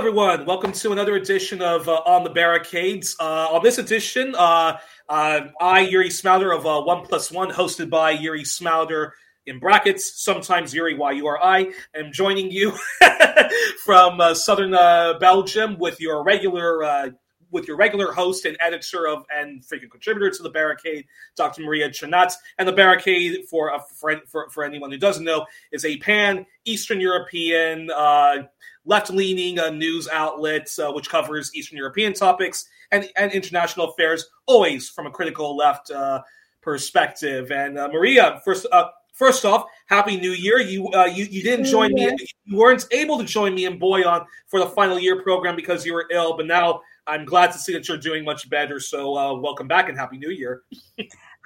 everyone. Welcome to another edition of uh, On the Barricades. Uh, on this edition, uh, uh I, Youri Smouter of uh, One Plus One, hosted by Youri Smouter in brackets, sometimes Yuri Y U R I, am joining you from uh, southern Belgium with your regular with your regular host and editor of and frequent contributor to the Barricade, Dr. Maria Cernat. And the Barricade, for, for, for, for anyone who doesn't know, is a pan Eastern European uh, left leaning uh, news outlet uh, which covers Eastern European topics and, and international affairs, always from a critical left uh, perspective. And uh, Maria, first. First off, Happy New Year! You uh, you you didn't join me. You weren't able to join me in Boyan for the final year program because you were ill. But now I'm glad to see that you're doing much better. So, uh, welcome back and happy New Year.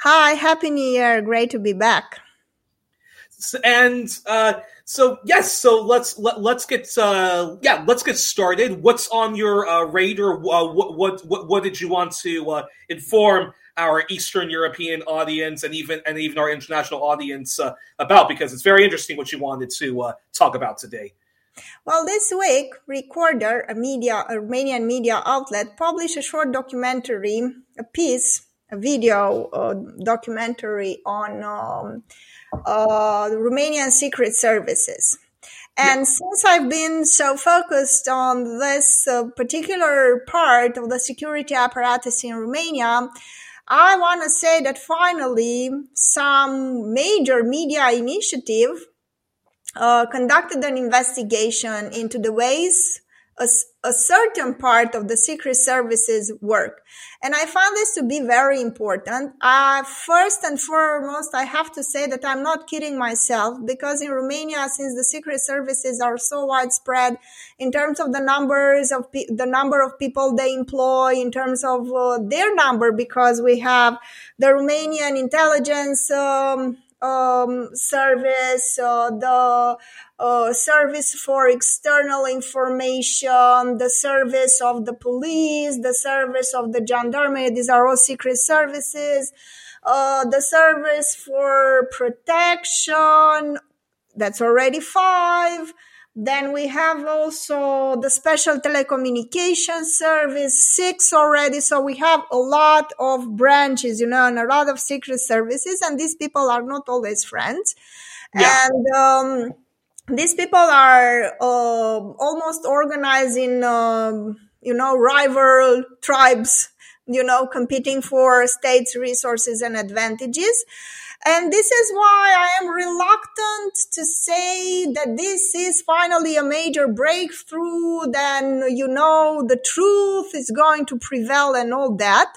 Hi, happy New Year! Great to be back. And uh, so, yes, so let's let, us let us get uh, yeah, let's get started. What's on your uh, radar? Uh, what, what what what did you want to uh, inform our Eastern European audience and even and even our international audience uh, about? Because it's very interesting what you wanted to uh, talk about today. Well, this week, Recorder, a media, a Romanian media outlet, published a short documentary, a piece, a video uh, documentary on um, uh, Romanian secret services. And yeah. since I've been so focused on this uh, particular part of the security apparatus in Romania, I want to say that finally some major media initiative uh, conducted an investigation into the ways a, a, certain part of the secret services work. And I found this to be very important. Uh, first and foremost, I have to say that I'm not kidding myself because in Romania, since the secret services are so widespread in terms of the numbers of pe- the number of people they employ, in terms of uh, their number, because we have the Romanian intelligence, um, um, service, uh, the uh, service for external information, the service of the police, the service of the gendarmerie. These are all secret services. Uh, the service for protection. That's already five. Then we have also the special telecommunication service, six already. So we have a lot of branches, you know, and a lot of secret services. And these people are not always friends. Yeah. And, um, these people are uh, almost organizing, um, you know, rival tribes, you know, competing for states' resources and advantages. And this is why I am reluctant to say that this is finally a major breakthrough, then, you know, the truth is going to prevail and all that.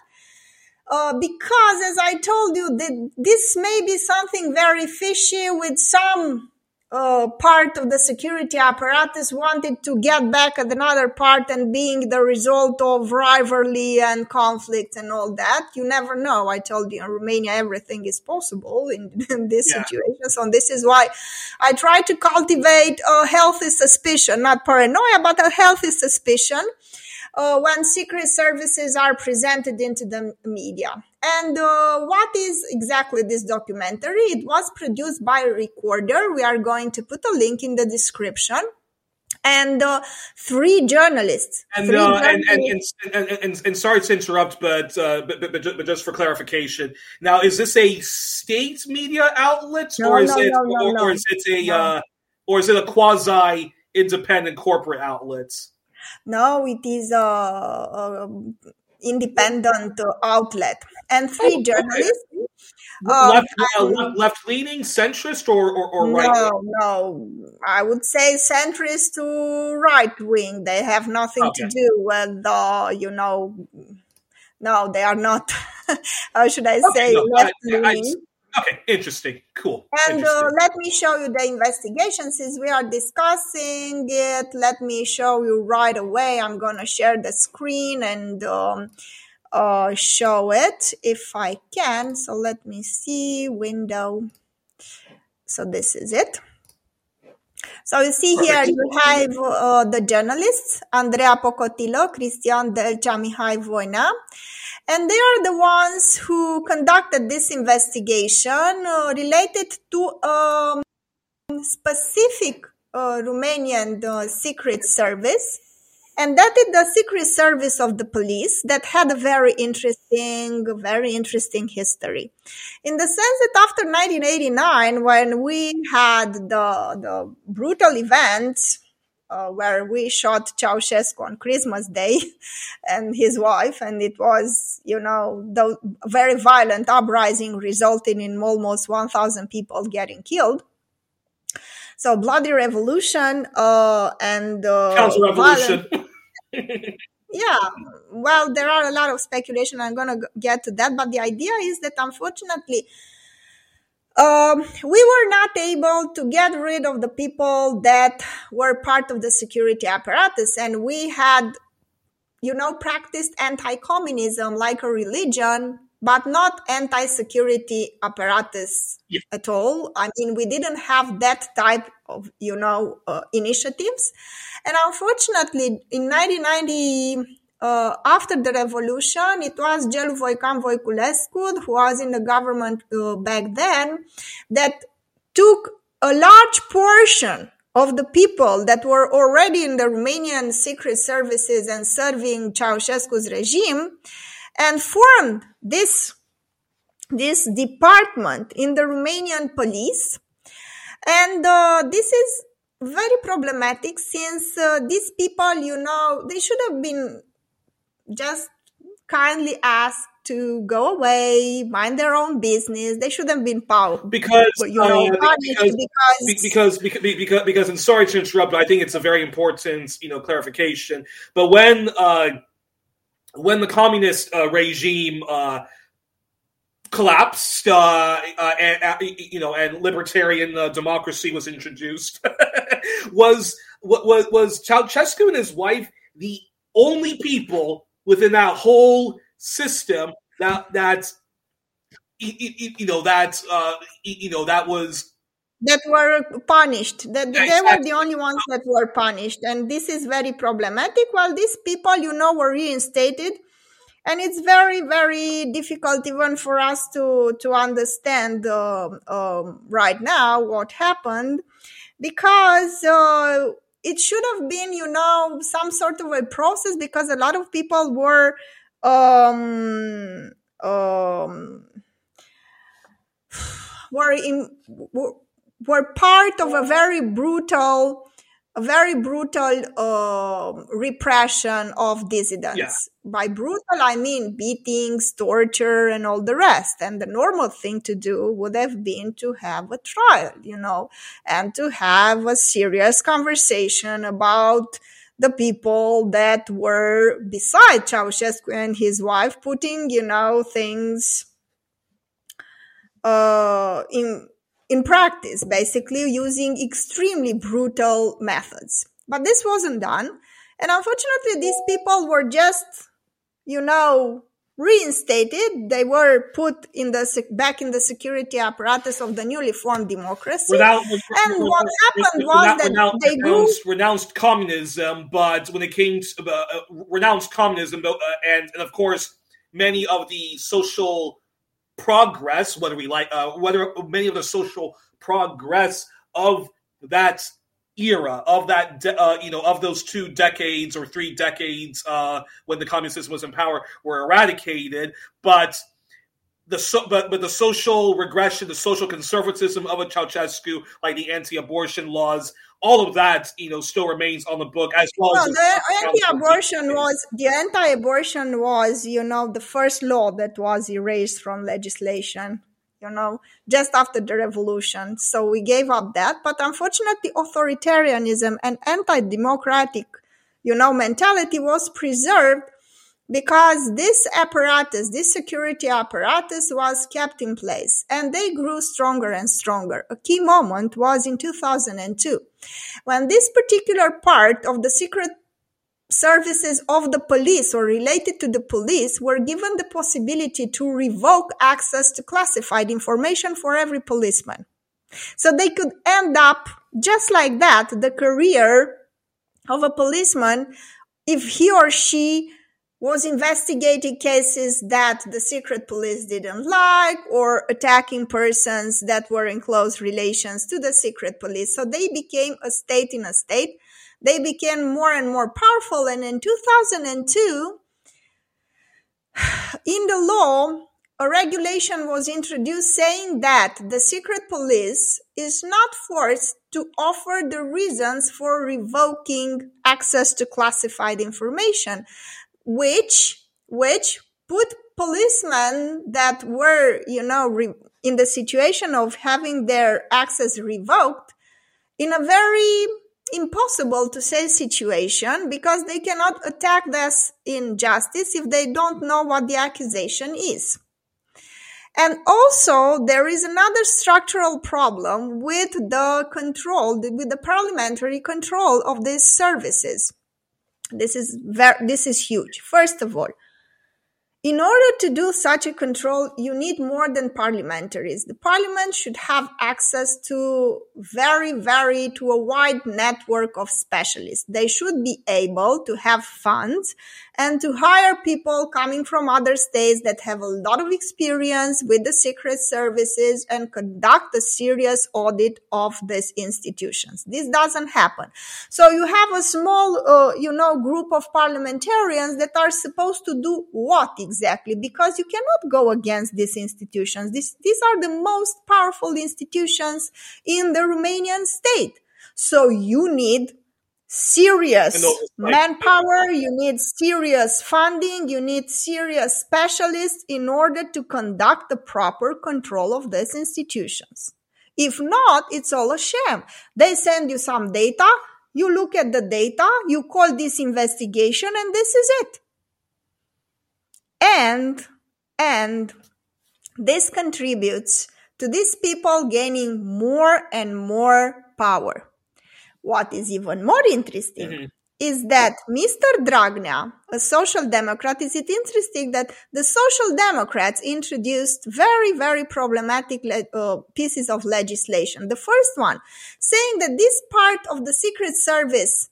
Uh, because as I told you, that this may be something very fishy with some uh, part of the security apparatus wanted to get back at another part and being the result of rivalry and conflict and all that. You never know. I told you in Romania, everything is possible in, in this yeah. situation. So this is why I try to cultivate a healthy suspicion, not paranoia, but a healthy suspicion uh, when secret services are presented into the media. And uh, what is exactly this documentary? It was produced by a recorder. We are going to put a link in the description. And uh, three journalists. And, three uh, journalists. And, and, and, and, sorry to interrupt, but, uh, but, but, but, just for clarification, now is this a state media outlet, no, or is no, it, no, or, or, is it a, uh, or is it a quasi independent corporate outlet? No, it is a, a independent outlet and three oh, journalists. Um, left, uh, left leaning, centrist, or, or, or right? No, no. I would say centrist to right wing. They have nothing okay. to do with the, you know, no, they are not. how should I say no, left leaning? Okay, interesting. Cool. And uh, let me show you the investigation since we are discussing it. Let me show you right away. I'm going to share the screen and um, uh, show it if I can. So let me see window. So this is it. So you see here you have uh, the journalists, Andreea Pocotilă, Cristian Delcea, Mihai Voinea. And they are the ones who conducted this investigation uh, related to a um, specific uh, Romanian uh, secret service and that is the secret service of the police that had a very interesting, very interesting history. In the sense that after 1989, when we had the, the brutal events uh, where we shot Ceausescu on Christmas Day and his wife, and it was, you know, the very violent uprising resulting in almost 1,000 people getting killed. So bloody revolution uh, and uh, counter revolution. Yeah, well, there are a lot of speculation. I'm going to get to that, but the idea is that unfortunately um, we were not able to get rid of the people that were part of the security apparatus, and we had, you know, practiced anti-communism like a religion, but not anti-security apparatus yeah. at all. I mean, we didn't have that type of, you know, uh, initiatives, and unfortunately, in 1990 uh, after the revolution, it was Gelu Voican Voiculescu, who was in the government uh, back then, that took a large portion of the people that were already in the Romanian secret services and serving Ceausescu's regime and formed this, this department in the Romanian police. And uh, this is very problematic since uh, these people, you know, they should have been just kindly asked to go away, mind their own business. They shouldn't have been powerful because you know uh, because, because, because because because and sorry to interrupt, but I think it's a very important you know clarification. But when uh, when the communist uh, regime uh, collapsed, uh, uh, and uh, you know, and libertarian uh, democracy was introduced, was was was Ceausescu and his wife the only people within that whole system that that you know that you know that was that were punished. That exactly. they were the only ones that were punished. And this is very problematic. While these people you know were reinstated. And it's very very difficult even for us to to understand uh, um, right now what happened. Because uh, it should have been, you know, some sort of a process because a lot of people were um, um, were in were, were part of a very brutal a very brutal uh, repression of dissidents. Yeah. By brutal, I mean beatings, torture, and all the rest. And the normal thing to do would have been to have a trial, you know, and to have a serious conversation about the people that were beside Ceausescu and his wife, putting, you know, things uh, in in practice, basically using extremely brutal methods. But this wasn't done. And unfortunately, these people were just, you know, reinstated. They were put in the back in the security apparatus of the newly formed democracy. Without, and without, what happened was that they renounced, grew, renounced communism, but when it came to uh, uh renounced communism, uh, and, and of course many of the social progress, whether we like, uh, whether many of the social progress of that era of that de- uh, you know of those two decades or three decades uh, when the communist was in power were eradicated. But the so, but but the social regression the social conservatism of a Ceausescu like the anti-abortion laws all of that, you know, still remains on the book as well. well the anti-abortion was the anti-abortion was, you know, the first law that was erased from legislation. You know, just after the revolution. So we gave up that. But unfortunately, authoritarianism and anti-democratic, you know, mentality was preserved because this apparatus, this security apparatus was kept in place and they grew stronger and stronger. A key moment was in 2002 when this particular part of the secret services of the police or related to the police were given the possibility to revoke access to classified information for every policeman. So they could end up just like that, the career of a policeman if he or she was investigating cases that the secret police didn't like or attacking persons that were in close relations to the secret police. So they became a state in a state. they became more and more powerful. And in 2002, in the law, a regulation was introduced saying that the secret police is not forced to offer the reasons for revoking access to classified information, which, which put policemen that were, you know, re- in the situation of having their access revoked in a very impossible to say situation because they cannot attack this injustice if they don't know what the accusation is. And also, there is another structural problem with the control, with the parliamentary control of these services. This is very, this is huge. First of all, in order to do such a control, you need more than parliamentaries. The parliament should have access to very, very, to a wide network of specialists. They should be able to have funds and to hire people coming from other states that have a lot of experience with the secret services and conduct a serious audit of these institutions. This doesn't happen. So you have a small, uh, you know, group of parliamentarians that are supposed to do what exactly? Because you cannot go against these institutions. These, these are the most powerful institutions in the Romanian state. So you need serious manpower, you need serious funding, you need serious specialists in order to conduct the proper control of these institutions. If not, it's all a sham. They send you some data, you look at the data, you call this investigation, and this is it. And, and this contributes to these people gaining more and more power. What is even more interesting mm-hmm. is that Mr. Dragnea, a social democrat, is it interesting that the social democrats introduced very, very problematic le- uh, pieces of legislation. The first one saying that this part of the Secret Service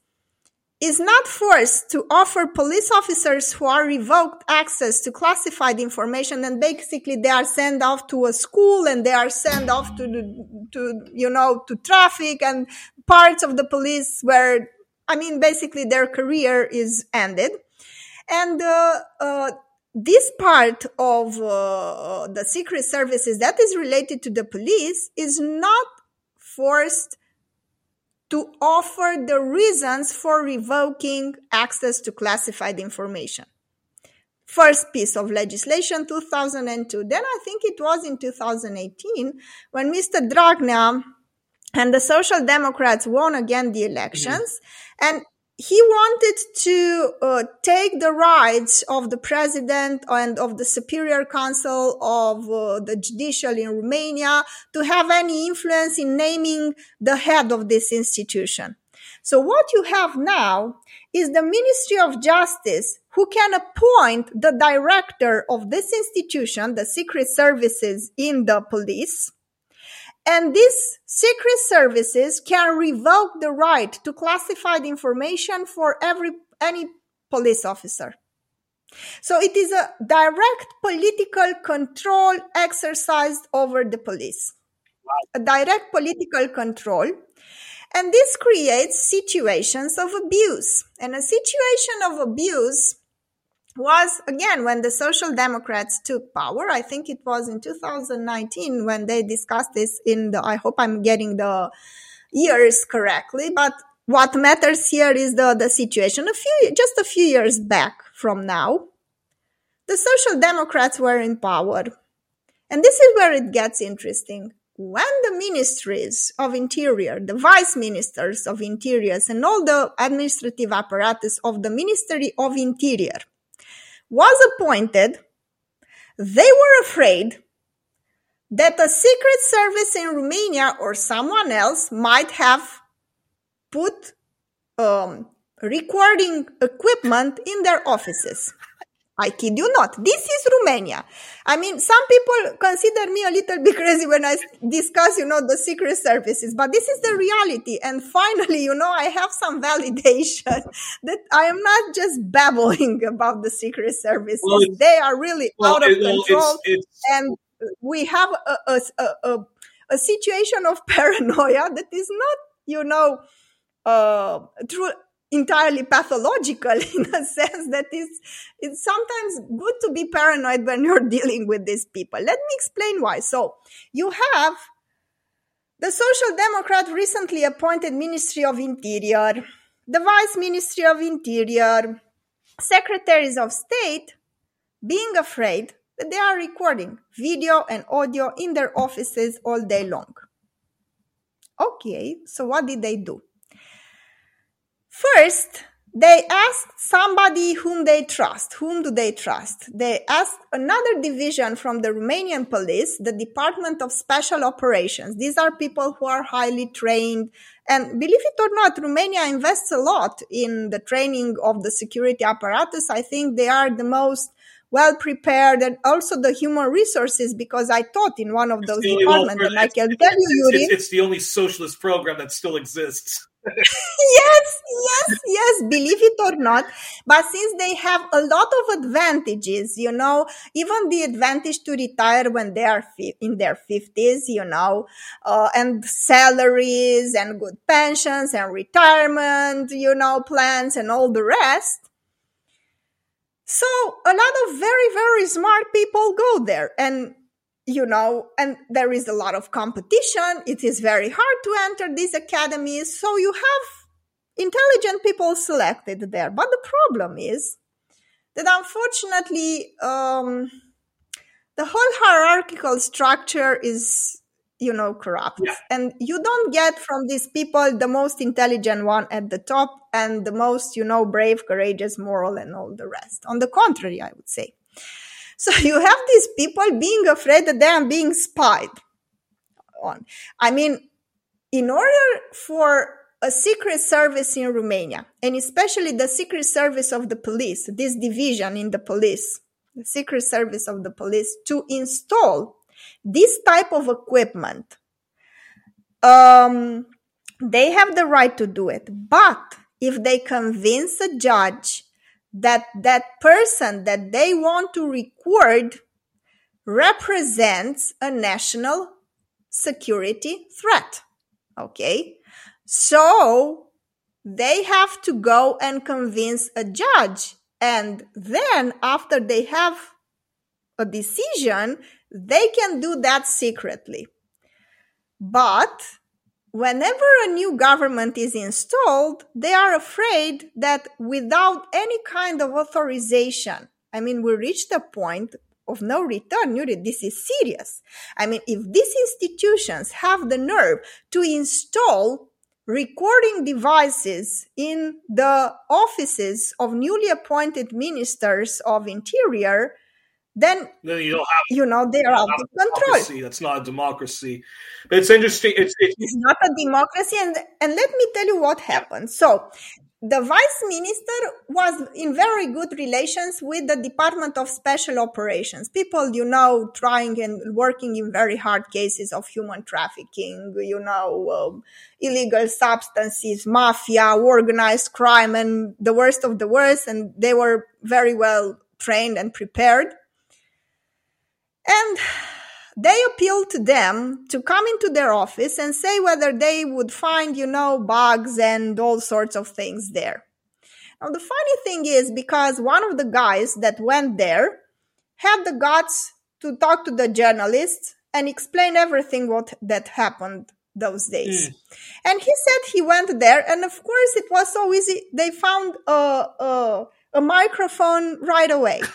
is not forced to offer police officers who are revoked access to classified information. And basically they are sent off to a school and they are sent off to to you know to traffic and parts of the police where i mean basically their career is ended. And uh, uh, this part of uh, the secret services that is related to the police is not forced to offer the reasons for revoking access to classified information. First piece of legislation, 2002. Then I think it was in 2018 when Mr. Dragnea and the Social Democrats won again the elections. Mm-hmm. And he wanted to uh, take the rights of the president and of the superior council of uh, the judicial in Romania to have any influence in naming the head of this institution. So what you have now is the Ministry of Justice who can appoint the director of this institution, the secret services in the police, and these secret services can revoke the right to classified information for every, any police officer. So it is a direct political control exercised over the police. A direct political control. And this creates situations of abuse. And a situation of abuse was again when the social democrats took power i think it was in 2019 when they discussed this in the i hope i'm getting the years correctly but what matters here is the, the situation. A few just a few years back from now the social democrats were in power. And this is where it gets interesting. When the ministries of interior the vice ministers of interiors and all the administrative apparatus of the ministry of interior was appointed, they were afraid that a secret service in Romania or someone else might have put um, recording equipment in their offices. I kid you not. This is Romania. I mean, some people consider me a little bit crazy when I discuss, you know, the secret services, but this is the reality. And finally, you know, I have some validation that I am not just babbling about the secret services. Well, they are really well, out of it, control. It's, it's, and we have a, a, a, a situation of paranoia that is not, you know, uh, through entirely pathological in a sense that it's, it's sometimes good to be paranoid when you're dealing with these people. Let me explain why. So you have the Social Democrat recently appointed Ministry of Interior, the Vice Ministry of Interior, Secretaries of State being afraid that they are recording video and audio in their offices all day long. Okay, so what did they do? First, they asked somebody whom they trust. Whom do they trust? They asked another division from the Romanian police, the Department of Special Operations. These are people who are highly trained. And believe it or not, Romania invests a lot in the training of the security apparatus. I think they are the most well prepared and also the human resources because I taught in one of those departments and I can tell you, Yuri. It's, it's the only socialist program that still exists yes, yes, yes, believe it or not. But since they have a lot of advantages, you know, even the advantage to retire when they are fi- in their 50s, you know, uh, and salaries and good pensions and retirement, you know, plans and all the rest. So a lot of very, very smart people go there and you know, and there is a lot of competition. It is very hard to enter these academies. So you have intelligent people selected there. But the problem is that unfortunately, um, the whole hierarchical structure is, you know, corrupt. Yeah. And you don't get from these people the most intelligent one at the top and the most, you know, brave, courageous, moral, and all the rest. On the contrary, I would say. So you have these people being afraid that they are being spied on. I mean, in order for a secret service in Romania, and especially the secret service of the police, this division in the police, the secret service of the police, to install this type of equipment, um, they have the right to do it. But if they convince a judge that that person that they want to record represents a national security threat. Okay. So they have to go and convince a judge. And then after they have a decision, they can do that secretly. But whenever a new government is installed, they are afraid that without any kind of authorization, I mean, we reached a point of no return. This is serious. I mean, if these institutions have the nerve to install recording devices in the offices of newly appointed ministers of interior, then, then you don't have you know they are out of control. That's not a democracy. But it's interesting. It's, it's, it's not a democracy, and and let me tell you what happened. So the vice minister was in very good relations with the Department of Special Operations. People, you know, trying and working in very hard cases of human trafficking, you know, um, illegal substances, mafia, organized crime, and the worst of the worst. And they were very well trained and prepared. And they appealed to them to come into their office and say whether they would find, you know, bugs and all sorts of things there. Now, the funny thing is because one of the guys that went there had the guts to talk to the journalists and explain everything what that happened those days. Mm. And he said he went there, and of course it was so easy. They found a, a, a microphone right away.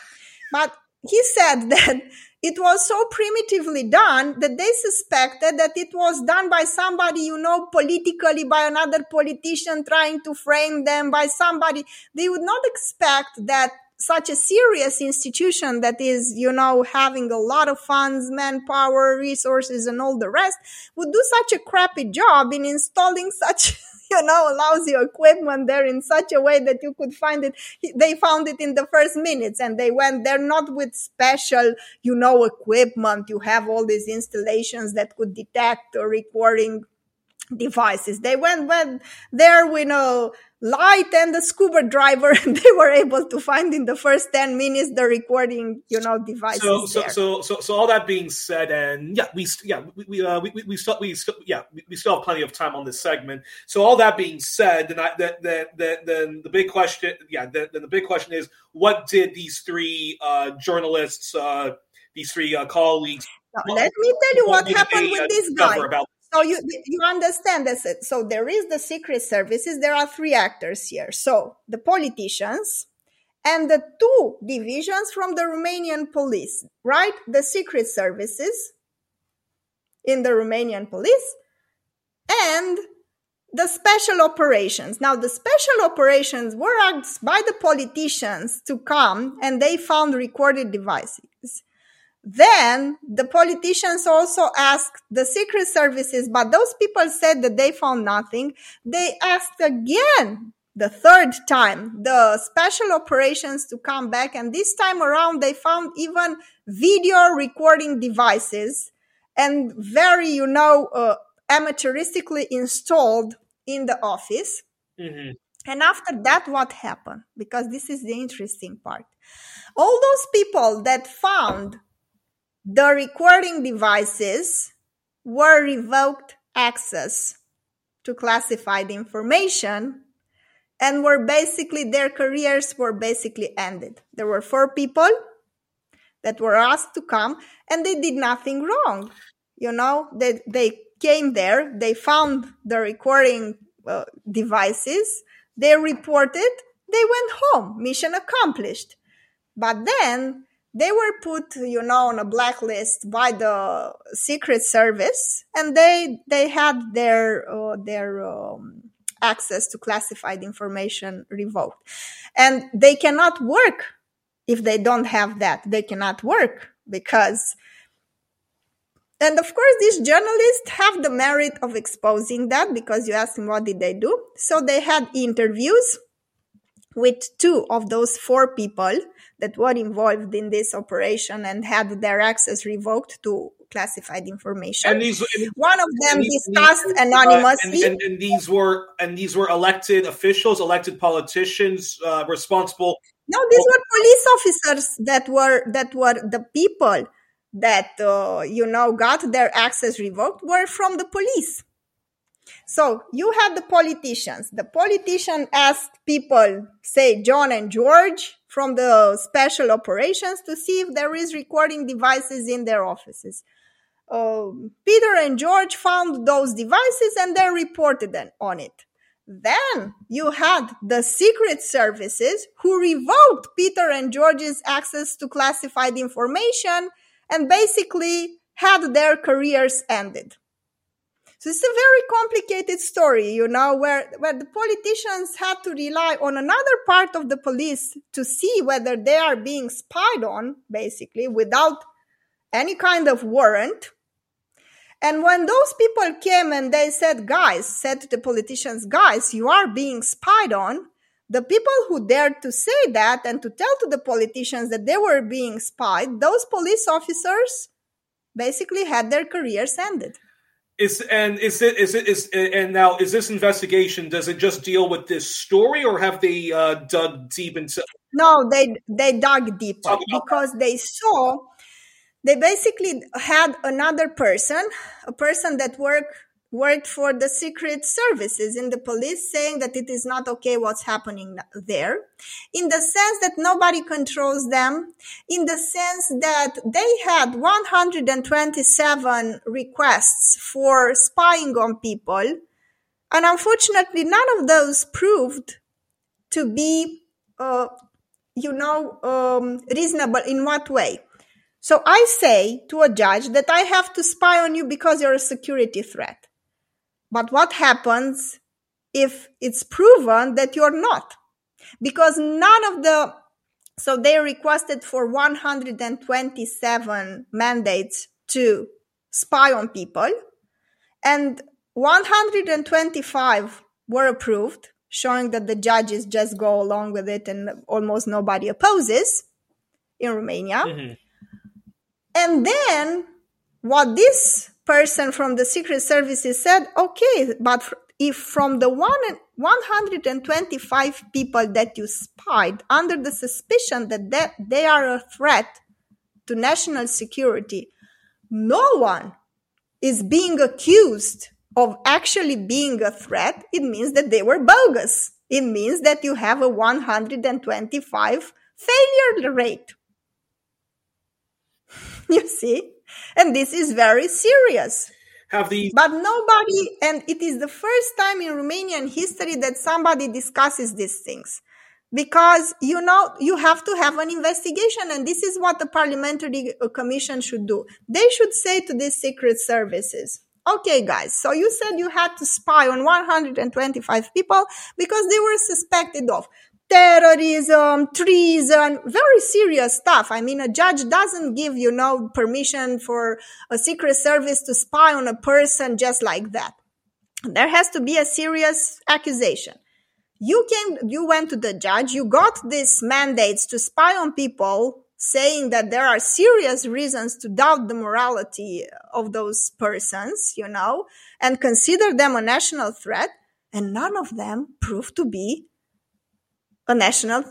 But he said that it was so primitively done that they suspected that it was done by somebody, you know, politically, by another politician trying to frame them, by somebody. They would not expect that such a serious institution that is, you know, having a lot of funds, manpower, resources, and all the rest would do such a crappy job in installing such you know, lousy equipment there in such a way that you could find it. They found it in the first minutes and they went there not with special, you know, equipment. You have all these installations that could detect a recording devices. They went, went there we know light and the scuba driver and they were able to find in the first 10 minutes the recording, you know, devices. So, so, so, so, so all that being said, and yeah, we, yeah, we, we, uh, we, we, still, we still, yeah, we still have plenty of time on this segment. So all that being said, then I, the, the, the, the, the big question, yeah, then the, the big question is, what did these three uh, journalists, uh, these three uh, colleagues, now, let me tell you what, what happened they, with uh, this guy. About so you you understand this so there is the secret services. There are three actors here. So the politicians and the two divisions from the romanian police right? The secret services in the romanian police and the special operations. Now the special operations were asked by the politicians to come and they found recorded devices then the politicians also asked the secret services, but those people said that they found nothing. They asked again the third time the special operations to come back. And this time around, they found even video recording devices and very, you know, uh, amateuristically installed in the office. Mm-hmm. And after that, what happened? Because this is the interesting part. All those people that found the recording devices were revoked access to classified information and were basically their careers were basically ended. There were four people that were asked to come and they did nothing wrong. You know, they, they came there, they found the recording uh, devices, they reported, they went home, mission accomplished. But then they were put, you know, on a blacklist by the Secret Service, and they they had their uh, their um, access to classified information revoked, and they cannot work if they don't have that. They cannot work because. And of course, these journalists have the merit of exposing that because you ask them what did they do. So they had interviews with two of those four people that were involved in this operation and had their access revoked to classified information. And these, and one of them these, discussed these, anonymously. Uh, and, and, and, these were and these were elected officials, elected politicians uh, responsible. No, these were police officers that were that were the people that uh, you know got their access revoked were from the police. So you had the politicians. The politician asked people, say John and George, from the special operations to see if there is recording devices in their offices. Uh, Peter and George found those devices and they reported them on it. Then you had the secret services who revoked Peter and George's access to classified information and basically had their careers ended. So it's a very complicated story, you know, where, where the politicians had to rely on another part of the police to see whether they are being spied on, basically, without any kind of warrant. And when those people came and they said, guys, said to the politicians, guys, you are being spied on, the people who dared to say that and to tell to the politicians that they were being spied, those police officers basically had their careers ended. Is and is it is it is and now is this investigation? Does it just deal with this story, or have they uh, dug deep into? No, they they dug deeper because they saw they basically had another person, a person that worked worked for the secret services in the police saying that it is not okay what's happening there. In the sense that nobody controls them. In the sense that they had 127 requests for spying on people. And unfortunately none of those proved to be uh, you know um, reasonable in what way? So I say to a judge that I have to spy on you because you're a security threat. But what happens if it's proven that you're not? Because none of the, so they requested for 127 mandates to spy on people and 125 were approved, showing that the judges just go along with it and almost nobody opposes in Romania. Mm-hmm. And then what this person from the Secret Services said, okay, but if from the one 125 people that you spied under the suspicion that they, they are a threat to national security, no one is being accused of actually being a threat, it means that they were bogus. It means that you have a 125 failure rate. you see? And this is very serious. Have these But nobody, and it is the first time in Romanian history that somebody discusses these things. Because, you know, you have to have an investigation, and this is what the parliamentary uh, commission should do. They should say to these secret services, okay, guys, so you said you had to spy on 125 people because they were suspected of terrorism, treason, very serious stuff. I mean, a judge doesn't give, you know, permission for a secret service to spy on a person just like that. There has to be a serious accusation. You came, you went to the judge, you got these mandates to spy on people saying that there are serious reasons to doubt the morality of those persons, you know, and consider them a national threat. And none of them proved to be a national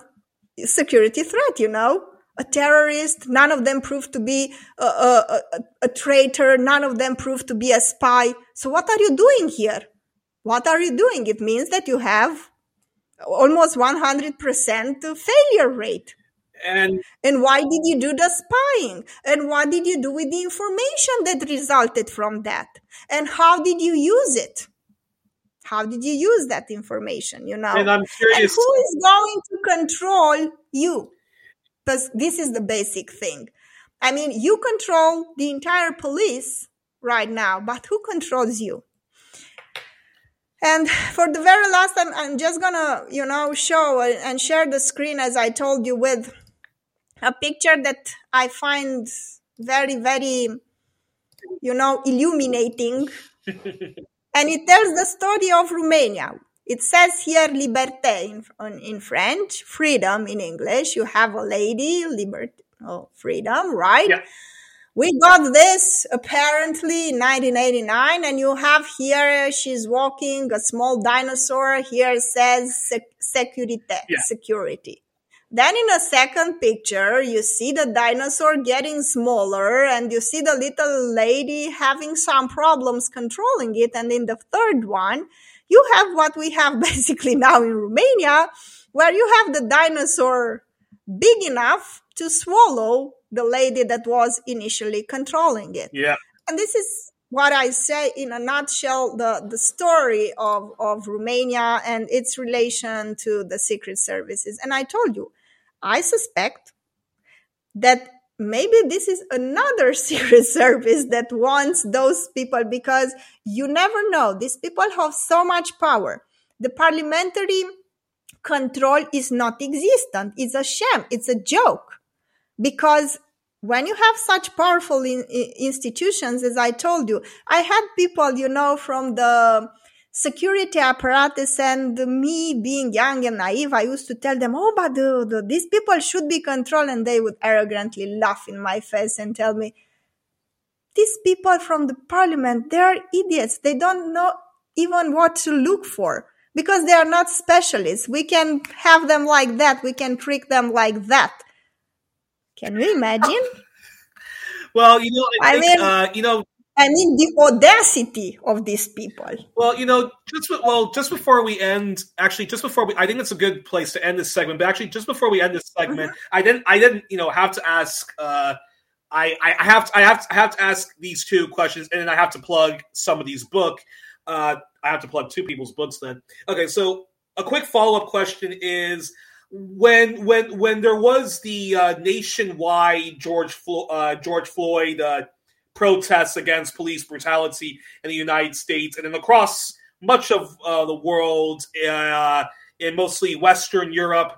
security threat, you know, a terrorist. None of them proved to be a, a, a, a, traitor. None of them proved to be a spy. So what are you doing here? What are you doing? It means that you have almost 100% failure rate. And and why did you do the spying? And what did you do with the information that resulted from that? And how did you use it? How did you use that information? You know, and I'm curious. And who is going to control you? Because this is the basic thing. I mean, you control the entire police right now, but who controls you? And for the very last time, I'm just gonna, you know, show and share the screen as I told you with a picture that I find very, very, you know, illuminating. and it tells the story of Romania. It says here liberté in, in French, freedom in English. You have a lady, liberty, oh, freedom, right? Yeah. We got this apparently in 1989, and you have here she's walking a small dinosaur. Here says sec- security, Yeah. security. Then in a second picture, you see the dinosaur getting smaller and you see the little lady having some problems controlling it. And in the third one, you have what we have basically now in Romania, where you have the dinosaur big enough to swallow the lady that was initially controlling it. Yeah. And this is what I say in a nutshell, the, the story of, of Romania and its relation to the secret services. And I told you, I suspect that maybe this is another secret service that wants those people because you never know. These people have so much power. The parliamentary control is not existent. It's a sham. It's a joke because when you have such powerful in, in institutions, as I told you, I had people, you know, from the security apparatus and me being young and naive, I used to tell them, oh, but the, the, these people should be controlled. And they would arrogantly laugh in my face and tell me, these people from the parliament, they are idiots. They don't know even what to look for because they are not specialists. We can have them like that. We can trick them like that. Can you imagine? well, you know, I, I think, mean- uh, you know, I mean, the audacity of these people. Well, you know, just well, just before we end, actually, just before we, I think it's a good place to end this segment. But actually, just before we end this segment, I didn't, I didn't, you know, have to ask. Uh, I, I have, to, I have, to, I have to ask these two questions, and then I have to plug some somebody's book. Uh, I have to plug two people's books. Then, okay. So, a quick follow up question is when when when there was the uh, nationwide George Flo- uh, George Floyd. Protests against police brutality in the United States and across much of uh, the world, uh, in mostly Western Europe,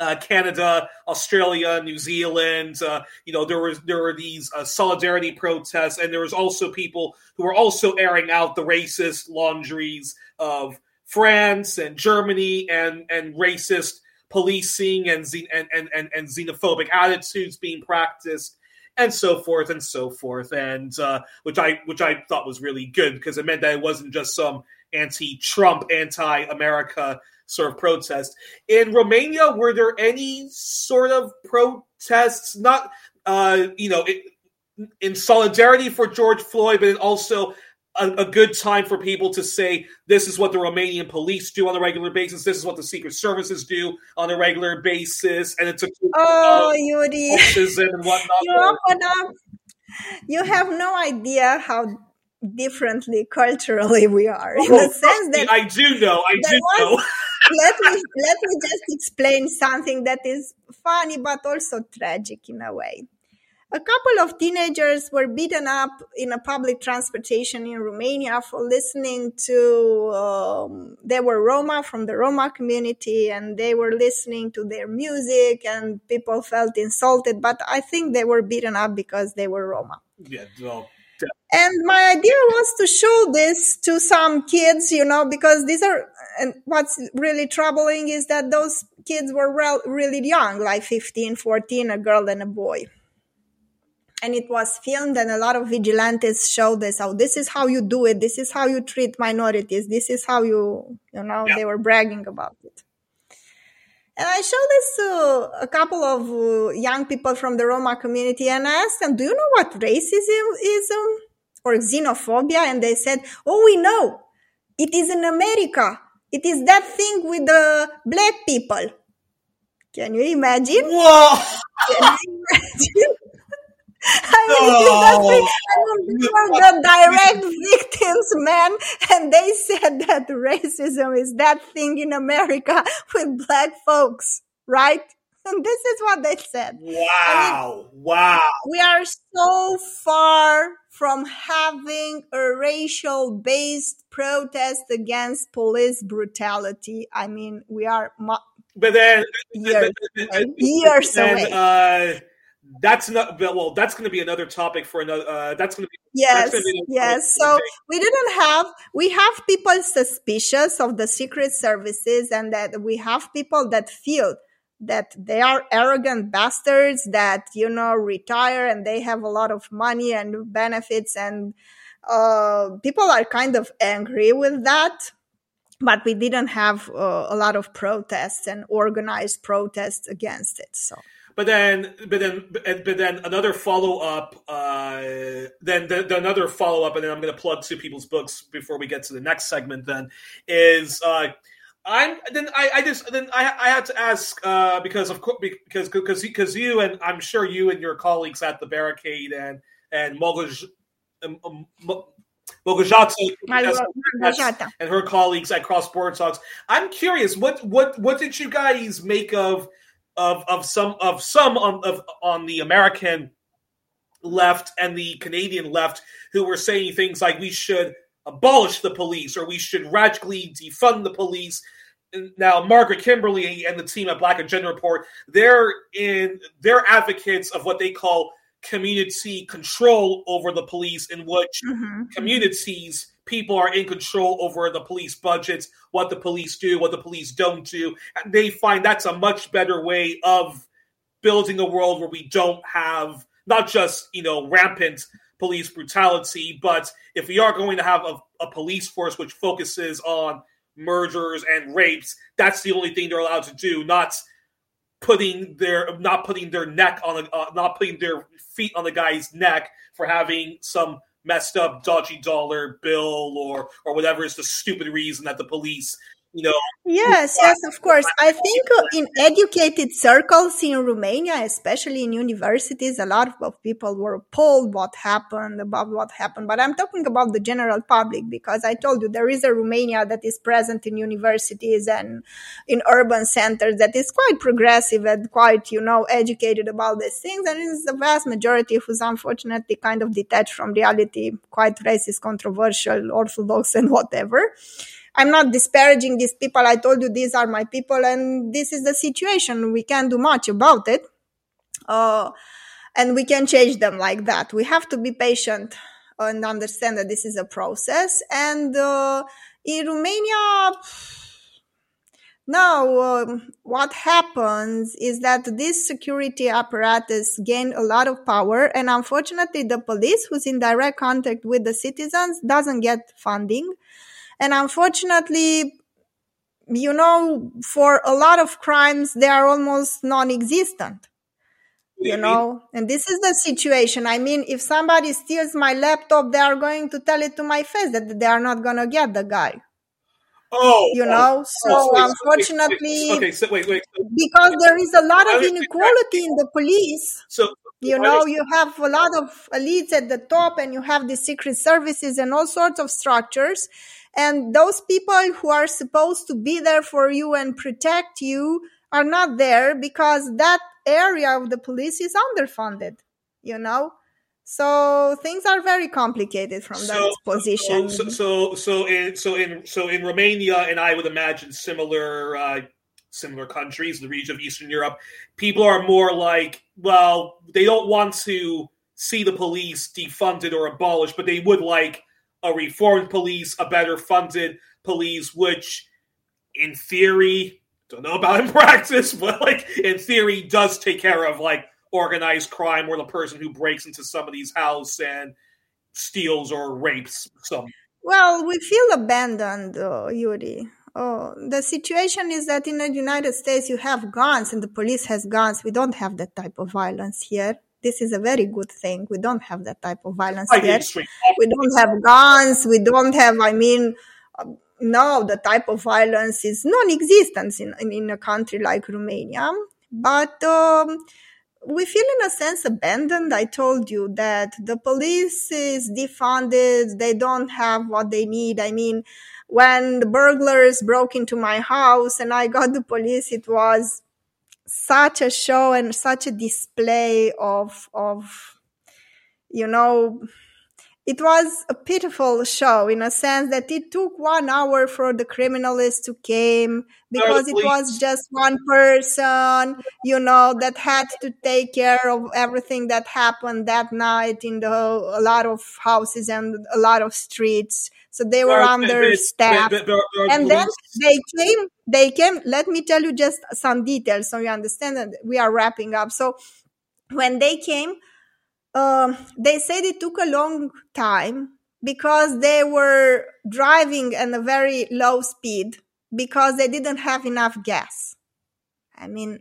uh, Canada, Australia, New Zealand. Uh, you know, there was there were these uh, solidarity protests, and there was also people who were also airing out the racist laundries of France and Germany and and racist policing and, and, and, and xenophobic attitudes being practiced and so forth and so forth, and uh, which I which I thought was really good because it meant that it wasn't just some anti-Trump, anti-America sort of protest. In Romania, were there any sort of protests? Not, uh, you know, it, in solidarity for George Floyd, but also a, a, good time for people to say this is what the Romanian police do on a regular basis. This is what the secret services do on a regular basis, and it's a oh, Youri, and whatnot. You open up. You have no idea how differently culturally we are in oh, the sense that I do know. I do was, know. let me let me just explain something that is funny but also tragic in a way a couple of teenagers were beaten up in a public transportation in Romania for listening to, um, they were Roma from the Roma community and they were listening to their music and people felt insulted, but I think they were beaten up because they were Roma. Yeah, well, and my idea was to show this to some kids, you know, because these are, and what's really troubling is that those kids were really young, like 15, 14, a girl and a boy and it was filmed and a lot of vigilantes showed this oh this is how you do it. This is how you treat minorities. This is how you you know yeah. they were bragging about it. And i showed this to a couple of uh, young people from the roma community and i asked them do you know what racism is um, or xenophobia? And they said oh we know. It is in america. It is that thing with the black people. Can you imagine? Whoa! Can you imagine? I mean, we were the direct victims, man. And they said that racism is that thing in America with black folks, right? And this is what they said. Wow. I mean, wow. We are so far from having a racial based protest against police brutality. I mean, we are. But then, years, years then, away. Uh, that's not well that's going to be another topic for another uh, that's going to be yes be yes. so we didn't have we have people suspicious of the secret services and that we have people that feel that they are arrogant bastards that you know retire and they have a lot of money and benefits and uh, people are kind of angry with that but we didn't have uh, a lot of protests and organized protests against it so but then, but then, but then another follow up. Uh, then the, the another follow up, and then I'm going to plug two people's books before we get to the next segment. Then is uh, I'm then I, I just then I I had to ask uh, because of course because because because you and I'm sure you and your colleagues at the barricade and and Mogaj, um, um, Małgorzata and her colleagues at Cross Border Talks. I'm curious, what what what did you guys make of of of some of some on of on the American left and the Canadian left who were saying things like we should abolish the police or we should radically defund the police. Now, Margaret Kimberley and the team at Black Agenda Report, they're in they're advocates of what they call community control over the police, in which mm-hmm. communities people are in control over the police budgets, what the police do, what the police don't do. They find that's a much better way of building a world where we don't have not just, you know, rampant police brutality, but if we are going to have a, a police force which focuses on murders and rapes, that's the only thing they're allowed to do, not putting their not putting their neck on a, uh, not putting their feet on the guy's neck for having some messed up dodgy dollar bill or or whatever is the stupid reason that the police you know yes yes of course. i think in educated circles in romania especially in universities a lot of people were appalled what happened about what happened. But i'm talking about the general public because i told you there is a romania that is present in universities and in urban centers that is quite progressive and quite you know educated about these things. And it's the vast majority who's unfortunately kind of detached from reality quite racist controversial orthodox and whatever I'm not disparaging these people. I told you these are my people and this is the situation. We can't do much about it. Uh, and we can change them like that. We have to be patient and understand that this is a process. And uh, in Romania, now, um, what happens is that this security apparatus gain a lot of power, and unfortunately, the police, who's in direct contact with the citizens, doesn't get funding. And unfortunately, you know, for a lot of crimes, they are almost non-existent. You know, and this is the situation. I mean, if somebody steals my laptop, they are going to tell it to my face that they are not going to get the guy. Oh, you oh, know. oh, so oh, wait, unfortunately, okay, so wait, wait. So, because there is a lot of inequality in the police. so You know, you have a lot of elites at the top, and you have the secret services and all sorts of structures. And those people who are supposed to be there for you and protect you are not there because that area of the police is underfunded. You know, so things are very complicated from that position. So, so, so in so in so in Romania, and I would imagine similar uh, similar countries, the region of Eastern Europe, people are more like, well, they don't want to see the police defunded or abolished, but they would like a reformed police, a better funded police, which, in theory, don't know about in practice, but like in theory, does take care of like organized crime or the person who breaks into somebody's house and steals or rapes some. Well, we feel abandoned, uh, Youri. Oh, the situation is that in the United States you have guns and the police has guns. We don't have that type of violence here. This is a very good thing. We don't have that type of violence here. We don't have guns. We don't have, I mean, uh, no, the type of violence is non-existent in, in, in a country like Romania. But, um, we feel in a sense abandoned. I told you that the police is defunded. They don't have what they need. I mean, when the burglars broke into my house and I got the police, it was such a show and such a display of, of, you know, it was a pitiful show in a sense that it took one hour for the criminalists to came because it was just one person, you know, that had to take care of everything that happened that night in the a lot of houses and a lot of streets. So they were understaffed. And then they came, they came, let me tell you just some details so you understand that we are wrapping up. So when they came, um, they said it took a long time because they were driving at a very low speed because they didn't have enough gas. I mean,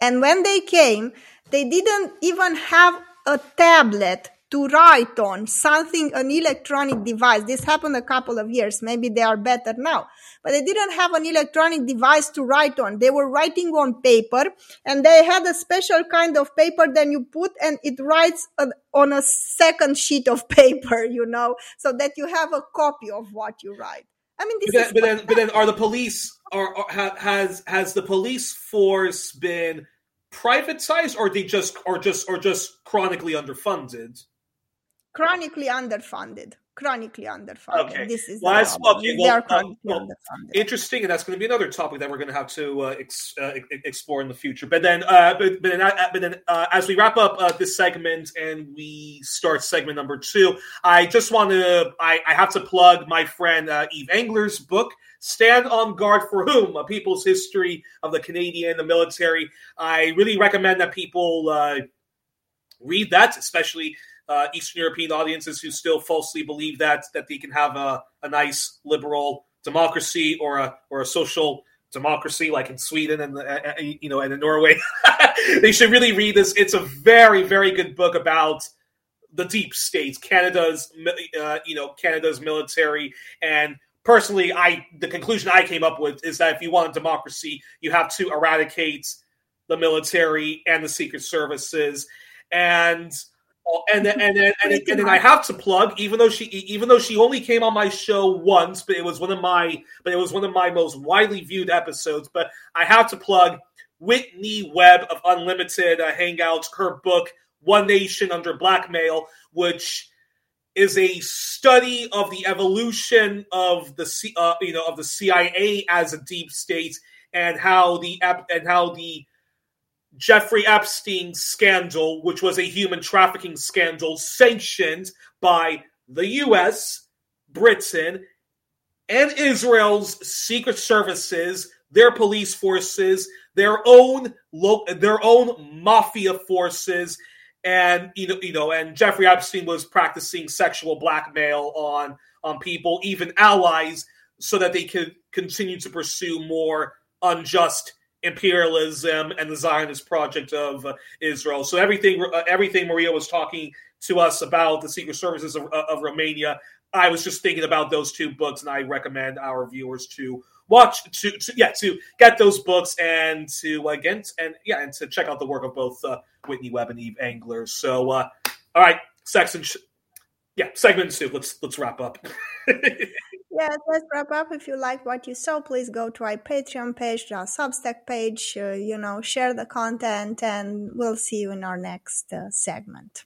and when they came, they didn't even have a tablet to write on something, an electronic device. This happened a couple of years. Maybe they are better now, but they didn't have an electronic device to write on. They were writing on paper and they had a special kind of paper that you put and it writes on a second sheet of paper, you know, so that you have a copy of what you write. I mean, but then, but then, but then, are the police are, are has has the police force been privatized, or they just or just or just chronically underfunded? Chronically underfunded. Chronically underfunded. Okay. This is well, the that's, okay. They Well, uh, well, interesting, and that's going to be another topic that we're going to have to uh, ex, uh, explore in the future. But then, uh, but, but then, uh, but then uh, as we wrap up uh, this segment and we start segment number two, I just want to I, I have to plug my friend uh, Yves Engler's book. Stand on Guard for Whom? A People's History of the Canadian the Military. I really recommend that people uh, read that, especially uh, Eastern European audiences who still falsely believe that that they can have a, a nice liberal democracy or a or a social democracy like in Sweden and uh, you know and in Norway. they should really read this. It's a very very good book about the deep states, Canada's uh, you know Canada's military and. Personally, I the conclusion I came up with is that if you want a democracy, you have to eradicate the military and the secret services, and and then and then and, then, and then I have to plug, even though she even though she only came on my show once, but it was one of my but it was one of my most widely viewed episodes. But I have to plug Whitney Webb of Unlimited uh, Hangouts, her book One Nation Under Blackmail, which is a study of the evolution of the C, uh, you know of the CIA as a deep state and how the and how the Jeffrey Epstein scandal, which was a human trafficking scandal sanctioned by the US, Britain, and Israel's secret services, their police forces, their own lo- their own mafia forces, and you know, you know, and Jeffrey Epstein was practicing sexual blackmail on on people, even allies, so that they could continue to pursue more unjust imperialism and the Zionist project of uh, Israel. So everything, uh, everything Maria was talking to us about the secret services of, uh, of Romania I was just thinking about those two books, and I recommend our viewers to watch to, to yeah to get those books and to again and yeah and to check out the work of both uh, Whitney Webb and Yves Engler. So uh, all right, section yeah segment two. Let's let's wrap up. yes, let's wrap up. If you like what you saw, please go to our Patreon page, our Substack page. Uh, you know, share the content, and we'll see you in our next uh, segment.